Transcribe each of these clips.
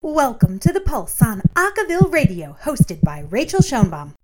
Welcome to The Pulse on Acaville Radio, hosted by Rachael Schoenbaum.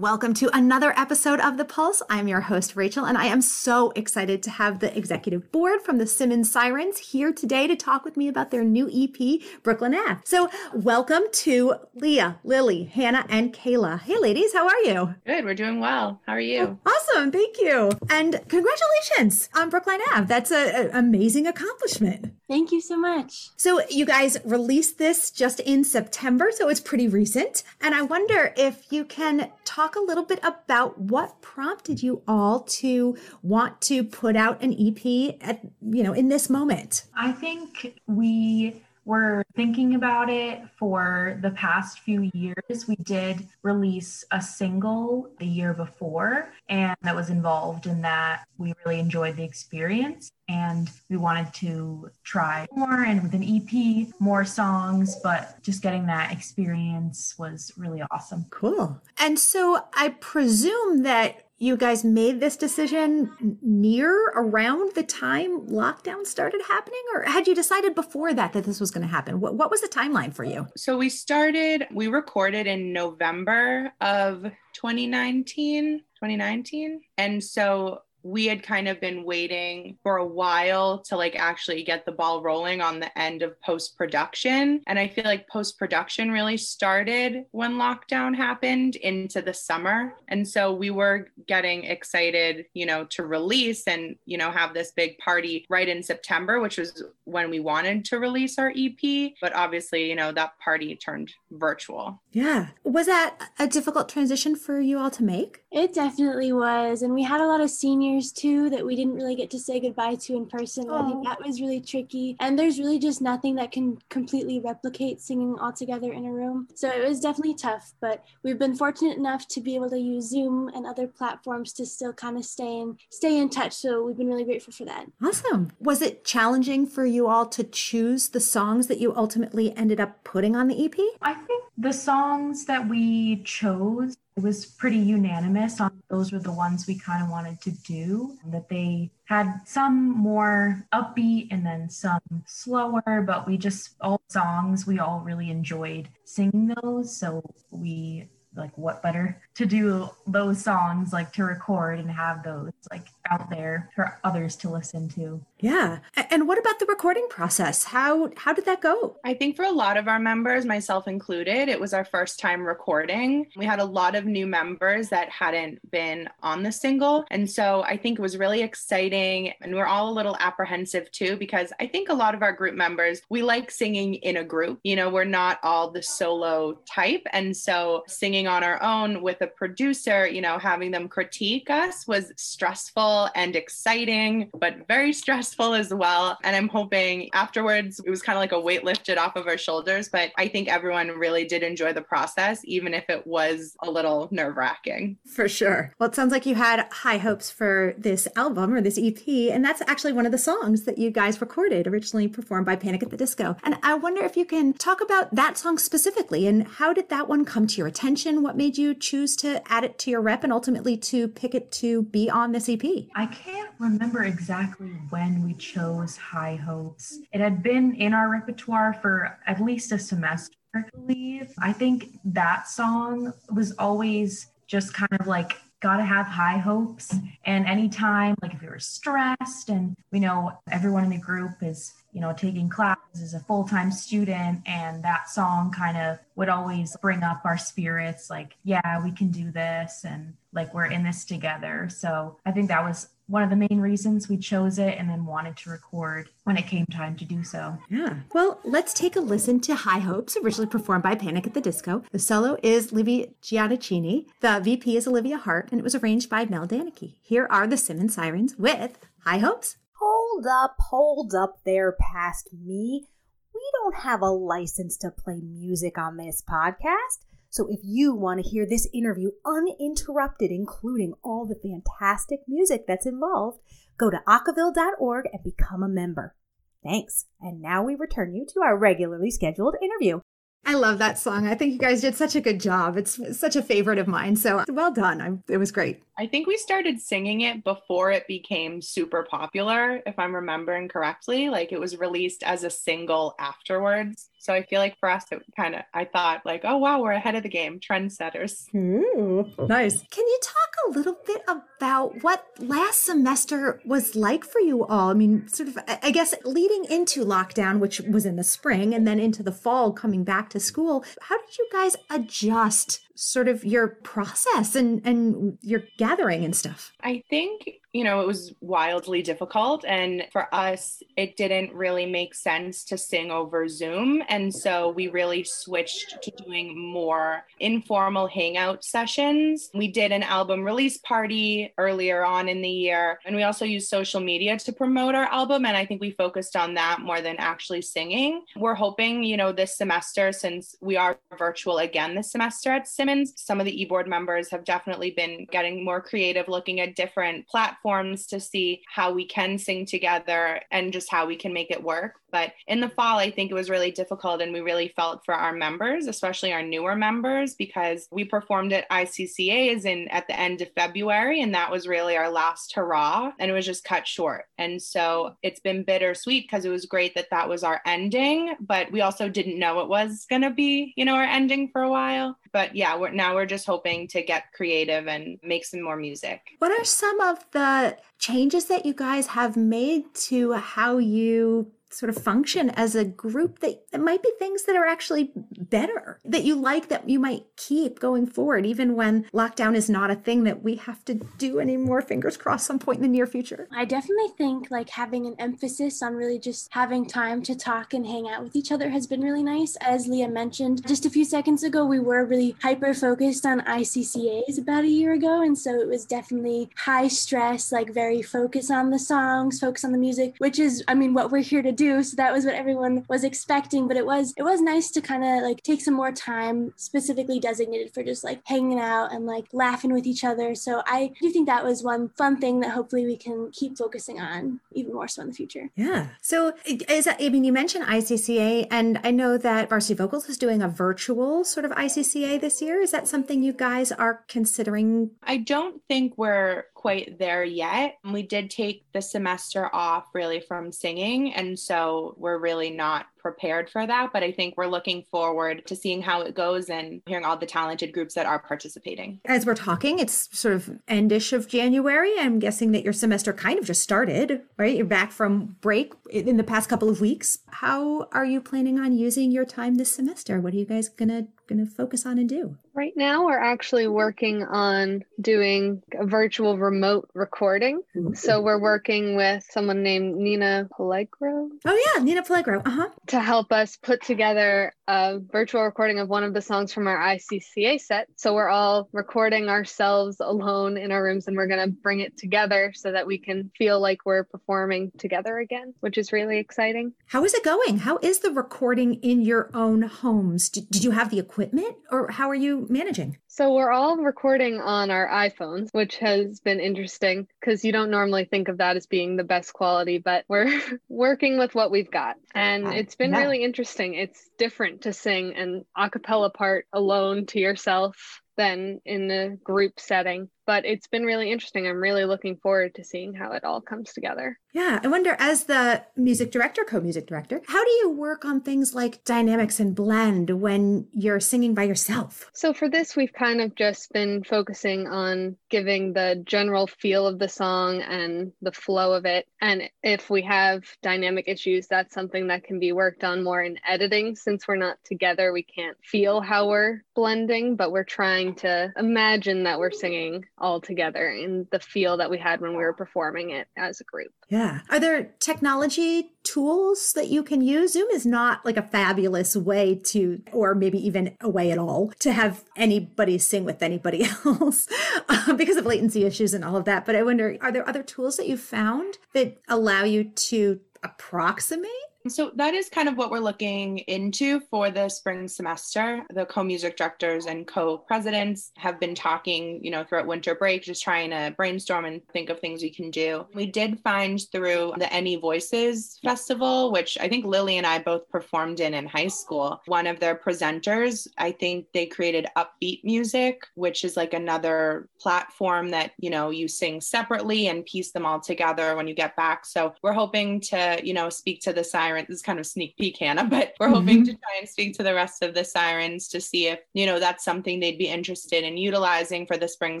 Welcome to another episode of The Pulse. I'm your host, Rachael, and I am so excited to have the executive board from the Simmons Sirens here today to talk with me about their new EP, Brookline Ave. So, welcome to Leah, Lily, Hannah, and Kayla. Hey, ladies, how are you? Good, we're doing well. How are you? Oh, awesome, thank you. And congratulations on Brookline Ave. That's an amazing accomplishment. Thank you so much. So, you guys released this just in September, so it's pretty recent. And I wonder if you can talk talk a little bit about what prompted you all to want to put out an EP at, you know, in this moment? I think we were thinking about it for the past few years. We did release a single the year before, and that was involved in that. We really enjoyed the experience and we wanted to try more and with an EP, more songs, but just getting that experience was really awesome. Cool. And so I presume that you guys made this decision near around the time lockdown started happening? Or had you decided before that that this was going to happen? What, what was the timeline for you? So we started we recorded in november of 2019 2019 and so we had kind of been waiting for a while to like actually get the ball rolling on the end of post production. And I feel like post production really started when lockdown happened into the summer. And so we were getting excited, you know, to release and, you know, have this big party right in September, which was when we wanted to release our EP. But obviously, you know, that party turned virtual. Yeah. Was that a difficult transition for you all to make? It definitely was. And we had a lot of senior seniors too that we didn't really get to say goodbye to in person. Oh. I think that was really tricky. And there's really just nothing that can completely replicate singing all together in a room. So it was definitely tough, but we've been fortunate enough to be able to use Zoom and other platforms to still kind of stay in stay in touch. So we've been really grateful for that. Awesome. Was it challenging for you all to choose the songs that you ultimately ended up putting on the EP? I think the songs that we chose it was pretty unanimous on those were the ones we kind of wanted to do that they had some more upbeat and then some slower but we just all songs we all really enjoyed singing those so we like what better to do those songs like to record and have those like out there for others to listen to. Yeah. And what about the recording process? How how did that go? I think for a lot of our members myself included it was our first time recording. We had a lot of new members that hadn't been on the single. And so i think it was really exciting and we're all a little apprehensive too because i think a lot of our group members we like singing in a group. You know we're not all the solo type. And so singing singing on our own with a producer, you know, having them critique us was stressful and exciting, but very stressful as well. And I'm hoping afterwards it was kind of like a weight lifted off of our shoulders. But I think everyone really did enjoy the process, even if it was a little nerve wracking. For sure. Well, it sounds like you had high hopes for this album or this EP. And that's actually one of the songs that you guys recorded, originally performed by Panic at the Disco. And I wonder if you can talk about that song specifically and how did that one come to your attention? What made you choose to add it to your rep and ultimately to pick it to be on this EP? I can't remember exactly when we chose High Hopes. It had been in our repertoire for at least a semester, I believe. I think that song was always just kind of like gotta have high hopes and anytime like if you're stressed and we know everyone in the group is you know, taking classes as a full time student. And that song kind of would always bring up our spirits like, yeah, we can do this. And like, we're in this together. So I think that was one of the main reasons we chose it and then wanted to record when it came time to do so. Yeah. Well, let's take a listen to High Hopes, originally performed by Panic at the Disco. The solo is Livy Giannichini. The VP is Olivia Hart, and it was arranged by Mel Danicki. Here are the Simmons Sirens with High Hopes. Hold up, hold up there past me. We don't have a license to play music on this podcast. So if you want to hear this interview uninterrupted, including all the fantastic music that's involved, go to acaville.org and become a member. Thanks. And now we return you to our regularly scheduled interview. I love that song. I think you guys did such a good job. It's, such a favorite of mine. So uh, well done. I, it was great. I think we started singing it before it became super popular, if I'm remembering correctly. Like it was released as a single afterwards. So I feel like for us, it kind of, I thought like, oh, wow, we're ahead of the game, trendsetters. Ooh, nice. Can you talk a little bit about what last semester was like for you all? I mean, sort of, I guess leading into lockdown, which was in the spring, and then into the fall coming back to school, how did you guys adjust sort of your process and and your gathering and stuff? I think you know, it was wildly difficult. And for us, it didn't really make sense to sing over Zoom. And so we really switched to doing more informal hangout sessions. We did an album release party earlier on in the year. And we also used social media to promote our album. And I think we focused on that more than actually singing. We're hoping, you know, this semester, since we are virtual again this semester at Simmons, some of the e-board members have definitely been getting more creative, looking at different platforms to see how we can sing together and just how we can make it work. But in the fall, I think it was really difficult, and we really felt for our members, especially our newer members, because we performed at ICCAs in at the end of February, and that was really our last hurrah, and it was just cut short. And so it's been bittersweet because it was great that that was our ending, but we also didn't know it was going to be, you know, our ending for a while. But yeah, we're now we're just hoping to get creative and make some more music. What are some of the changes that you guys have made to how you sort of function as a group that, that might be things that are actually better that you like that you might keep going forward even when lockdown is not a thing that we have to do anymore fingers crossed some point in the near future. I definitely think like having an emphasis on really just having time to talk and hang out with each other has been really nice. As leah mentioned just a few seconds ago we were really hyper focused on iccas about a year ago and so it was definitely high stress like very focused on the songs focus on the music which is i mean what we're here to do. So that was what everyone was expecting. But it was it was nice to kind of like take some more time specifically designated for just like hanging out and like laughing with each other. So I do think that was one fun thing that hopefully we can keep focusing on even more so in the future. Yeah. So is that, I mean you mentioned ICCA and I know that Varsity Vocals is doing a virtual sort of ICCA this year. Is that something you guys are considering? I don't think we're quite there yet. We did take the semester off really from singing. And so we're really not prepared for that. But I think we're looking forward to seeing how it goes and hearing all the talented groups that are participating. As we're talking, it's sort of endish of January. I'm guessing that your semester kind of just started, right? You're back from break in the past couple of weeks. How are you planning on using your time this semester? What are you guys gonna gonna focus on and do? Right now, we're actually working on doing a virtual remote recording. Mm-hmm. So we're working with someone named Nina Pellegro. Oh yeah, Nina Pellegro. Uh huh. To help us put together a virtual recording of one of the songs from our ICCA set. So we're all recording ourselves alone in our rooms, and we're gonna bring it together so that we can feel like we're performing together again, which is really exciting. How is it going? How is the recording in your own homes? Did, did you have the equipment, or how are you? managing? So we're all recording on our iPhones, which has been interesting because you don't normally think of that as being the best quality, but we're working with what we've got. And it's been yeah. really interesting. It's different to sing an a cappella part alone to yourself than in a group setting but it's been really interesting. I'm really looking forward to seeing how it all comes together. Yeah, I wonder, as the music director, co music director, how do you work on things like dynamics and blend when you're singing by yourself? So, for this, we've kind of just been focusing on giving the general feel of the song and the flow of it. And if we have dynamic issues, that's something that can be worked on more in editing. Since we're not together, we can't feel how we're blending, but we're trying to imagine that we're singing all together in the feel that we had when we were performing it as a group. Yeah. Are there technology tools that you can use? Zoom is not like a fabulous way to, or maybe even a way at all, to have anybody sing with anybody else uh, because of latency issues and all of that. But I wonder, are there other tools that you found that allow you to approximate So that is kind of what we're looking into for the spring semester. The co-music directors and co-presidents have been talking, you know, throughout winter break, just trying to brainstorm and think of things we can do. We did find through the Any Voices Festival, which I think Lily and I both performed in in high school. One of their presenters, I think they created upbeat music, which is like another platform that, you know, you sing separately and piece them all together when you get back. So we're hoping to, you know, speak to the siren. This is kind of sneak peek, Hannah, but we're hoping mm-hmm. to try and speak to the rest of the sirens to see if, you know, that's something they'd be interested in utilizing for the spring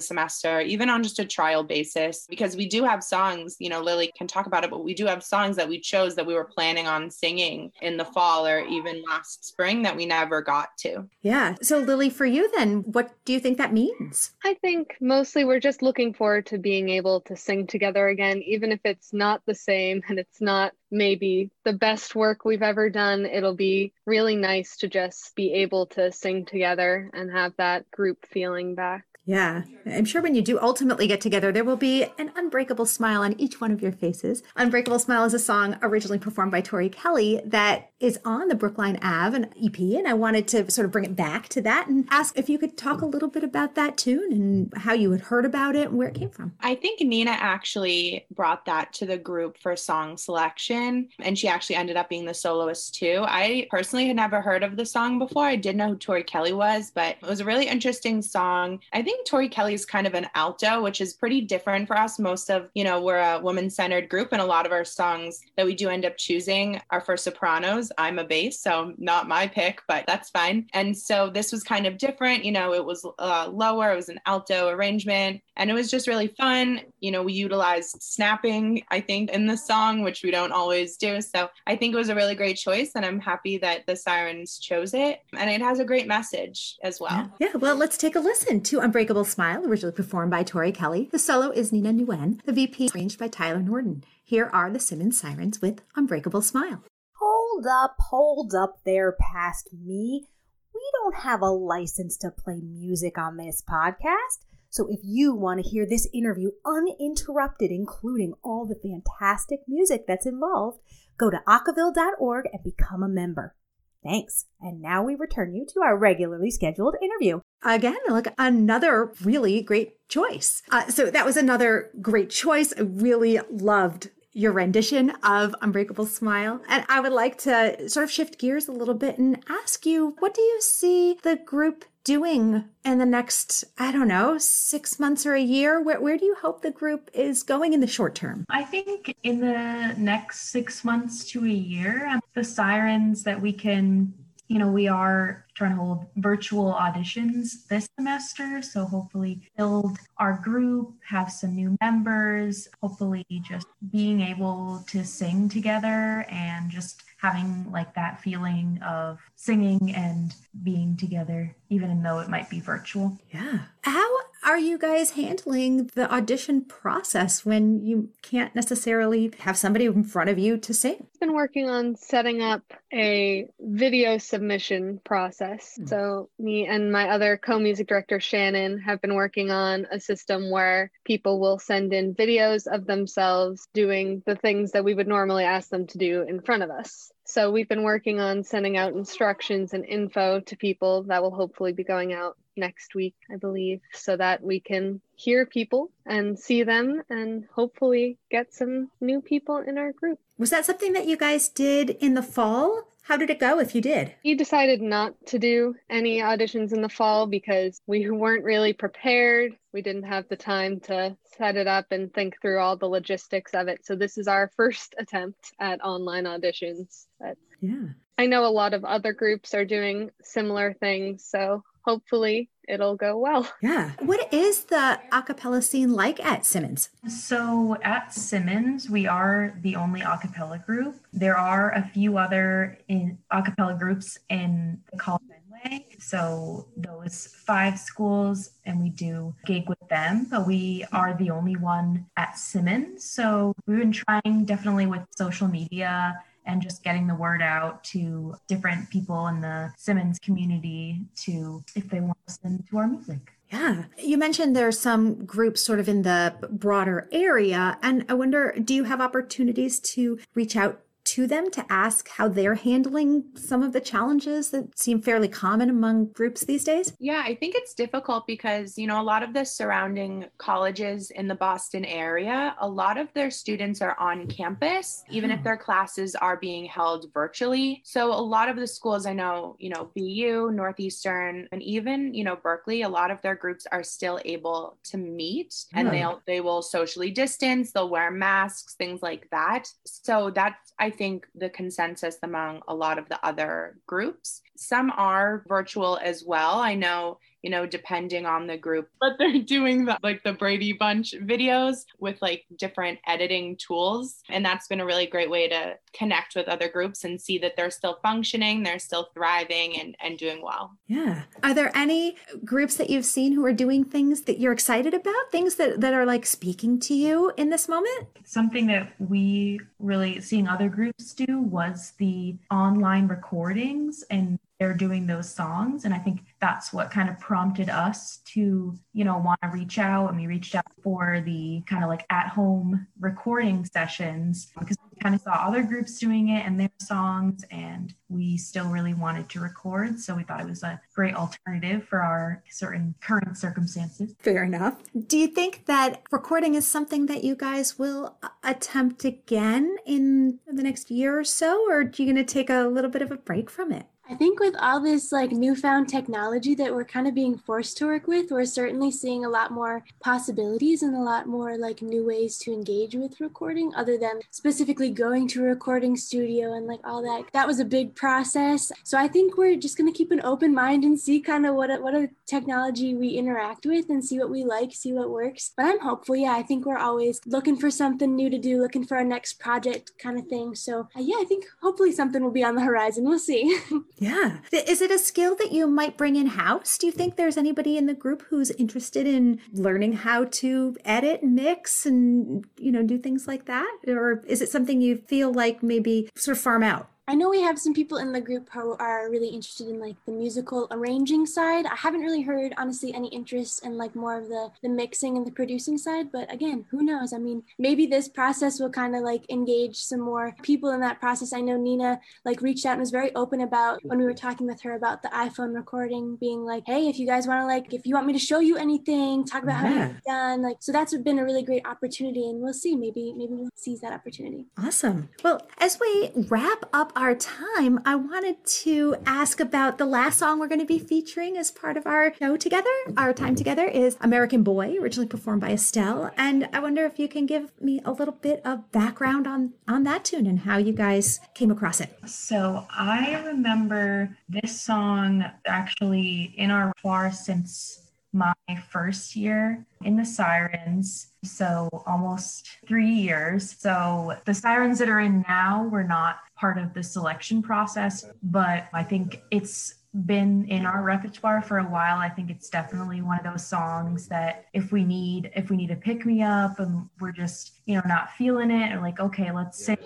semester, even on just a trial basis, because we do have songs, you know, Lily can talk about it, but we do have songs that we chose that we were planning on singing in the fall or even last spring that we never got to. Yeah. So, Lily, for you then, what do you think that means? I think mostly we're just looking forward to being able to sing together again, even if it's not the same and it's not maybe the best work we've ever done. It'll be really nice to just be able to sing together and have that group feeling back. Yeah, I'm sure when you do ultimately get together, there will be an unbreakable smile on each one of your faces. Unbreakable Smile is a song originally performed by Tori Kelly that is on the Brookline Ave and EP, and I wanted to sort of bring it back to that and ask if you could talk a little bit about that tune and how you had heard about it and where it came from. I think Nina actually brought that to the group for song selection, and she actually ended up being the soloist too. I personally had never heard of the song before. I did know who Tori Kelly was, but it was a really interesting song. I think Tori Kelly is kind of an alto, which is pretty different for us. Most of, you know, we're a woman centered group, and a lot of our songs that we do end up choosing are for sopranos. I'm a bass, so not my pick, but that's fine. And so this was kind of different. You know, it was uh, lower, it was an alto arrangement, and it was just really fun. You know, we utilized snapping, I think, in the song, which we don't always do. So I think it was a really great choice, and I'm happy that the Sirens chose it. And it has a great message as well. Yeah, yeah well, let's take a listen to Unbreakable. Unbreakable Smile, originally performed by Tori Kelly. The solo is Nina Nguyen. The VP arranged by Tyler Norden. Here are the Simmons Sirens with Unbreakable Smile. Hold up, hold up there past me. We don't have a license to play music on this podcast. So if you want to hear this interview uninterrupted, including all the fantastic music that's involved, go to acaville.org and become a member. Thanks. And now we return you to our regularly scheduled interview. Again, look, another really great choice. Uh, so that was another great choice. I really loved your rendition of Unbreakable Smile. And I would like to sort of shift gears a little bit and ask you what do you see the group doing in the next, I don't know, six months or a year? Where, where do you hope the group is going in the short term? I think in the next six months to a year, um, the sirens that we can you know, we are trying to hold virtual auditions this semester. So hopefully build our group, have some new members, hopefully just being able to sing together and just having like that feeling of singing and being together, even though it might be virtual. Yeah. How are you guys handling the audition process when you can't necessarily have somebody in front of you to sing? I've been working on setting up a video submission process. Mm. So, me and my other co music director, Shannon, have been working on a system where people will send in videos of themselves doing the things that we would normally ask them to do in front of us. So, we've been working on sending out instructions and info to people that will hopefully be going out next week, I believe, so that we can hear people and see them and hopefully get some new people in our group. Was that something that you guys did in the fall? How did it go if you did? We decided not to do any auditions in the fall because we weren't really prepared. We didn't have the time to set it up and think through all the logistics of it. So this is our first attempt at online auditions. But yeah. I know a lot of other groups are doing similar things, so hopefully it'll go well. Yeah. What is the a acapella scene like at Simmons? So at Simmons, we are the only a acapella group. There are a few other in acapella groups in the college Fenway. So those five schools and we do gig with them, but we are the only one at Simmons. So we've been trying definitely with social media and just getting the word out to different people in the Simmons community to if they want to listen to our music. Yeah. You mentioned there are some groups sort of in the broader area. And I wonder, do you have opportunities to reach out to them to ask how they're handling some of the challenges that seem fairly common among groups these days? Yeah, I think it's difficult because, you know, a lot of the surrounding colleges in the Boston area, a lot of their students are on campus, even if their classes are being held virtually. So a lot of the schools I know, you know, BU, Northeastern, and even, you know, Berklee, a lot of their groups are still able to meet and Hmm. they'll they will socially distance, they'll wear masks, things like that. So that's I think the consensus among a lot of the other groups. Some are virtual as well. I know you know, depending on the group. But they're doing the, like the Brady Bunch videos with like different editing tools. And that's been a really great way to connect with other groups and see that they're still functioning, they're still thriving and, and doing well. Yeah. Are there any groups that you've seen who are doing things that you're excited about? Things that, that are like speaking to you in this moment? Something that we really seeing other groups do was the online recordings and they're doing those songs. And i think that's what kind of prompted us to you know want to reach out. And we reached out for the kind of like at home recording sessions because we kind of saw other groups doing it and their songs and we still really wanted to record. So we thought it was a great alternative for our certain current circumstances. Fair enough. Do you think that recording is something that you guys will uh, attempt again in the next year or so, or are you going to take a little bit of a break from it? I think with all this like newfound technology that we're kind of being forced to work with, we're certainly seeing a lot more possibilities and a lot more like new ways to engage with recording other than specifically going to a recording studio and like all that. That was a big process. So I think we're just going to keep an open mind and see kind of what what a technology we interact with and see what we like, see what works. But I'm hopeful. Yeah, I think we're always looking for something new to do, looking for our next project kind of thing. So uh, yeah, I think hopefully something will be on the horizon. We'll see. Yeah. Is it a skill that you might bring in house? Do you think there's anybody in the group who's interested in learning how to edit, mix, and, you know, do things like that? Or is it something you feel like maybe sort of farm out? I know we have some people in the group who are really interested in like the musical arranging side. I haven't really heard honestly any interest in like more of the the mixing and the producing side, but again, who knows? I mean, maybe this process will kind of like engage some more people in that process. I know Nina like reached out and was very open about when we were talking with her about the iPhone recording being like, "Hey, if you guys want to like if you want me to show you anything, talk about how Yeah. it's done." Like so that's been a really great opportunity and we'll see. Maybe maybe we'll seize that opportunity. Awesome. Well, as we wrap up our time, I wanted to ask about the last song we're going to be featuring as part of our show together. Our time together is American Boy, originally performed by Estelle. And I wonder if you can give me a little bit of background on, on that tune and how you guys came across it. So I remember this song actually in our repertoire since my first year in the Sirens. So almost three years. So the Sirens that are in now were not part of the selection process, but I think it's been in our repertoire for a while. I think it's definitely one of those songs that if we need if we need a pick me up and we're just, you know, not feeling it or like, okay, let's sing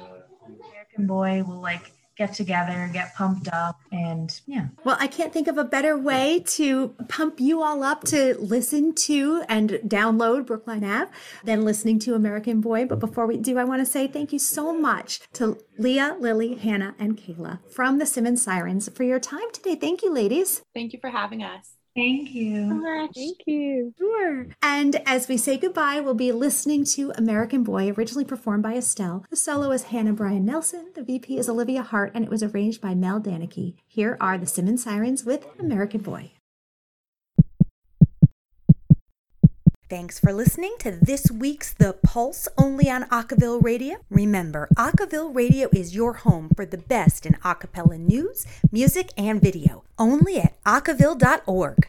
American Boy, we'll like get together, get pumped up, and yeah. Well, I can't think of a better way to pump you all up to listen to and download Brookline Ave than listening to American Boy. But before we do, I want to say thank you so much to Leah, Lily, Hannah, and Kayla from the Simmons Sirens for your time today. Thank you, ladies. Thank you for having us. Thank you. much. Thank you. Sure. And as we say goodbye, we'll be listening to American Boy, originally performed by Estelle. The solo is Hannah Bryan Nelson. The VP is Olivia Hart, and it was arranged by Mel Danicki. Here are the Simmons Sirens with American Boy. Thanks for listening to this week's The Pulse only on Acaville Radio. Remember, Acaville Radio is your home for the best in acapella news, music, and video. Only at acaville.org.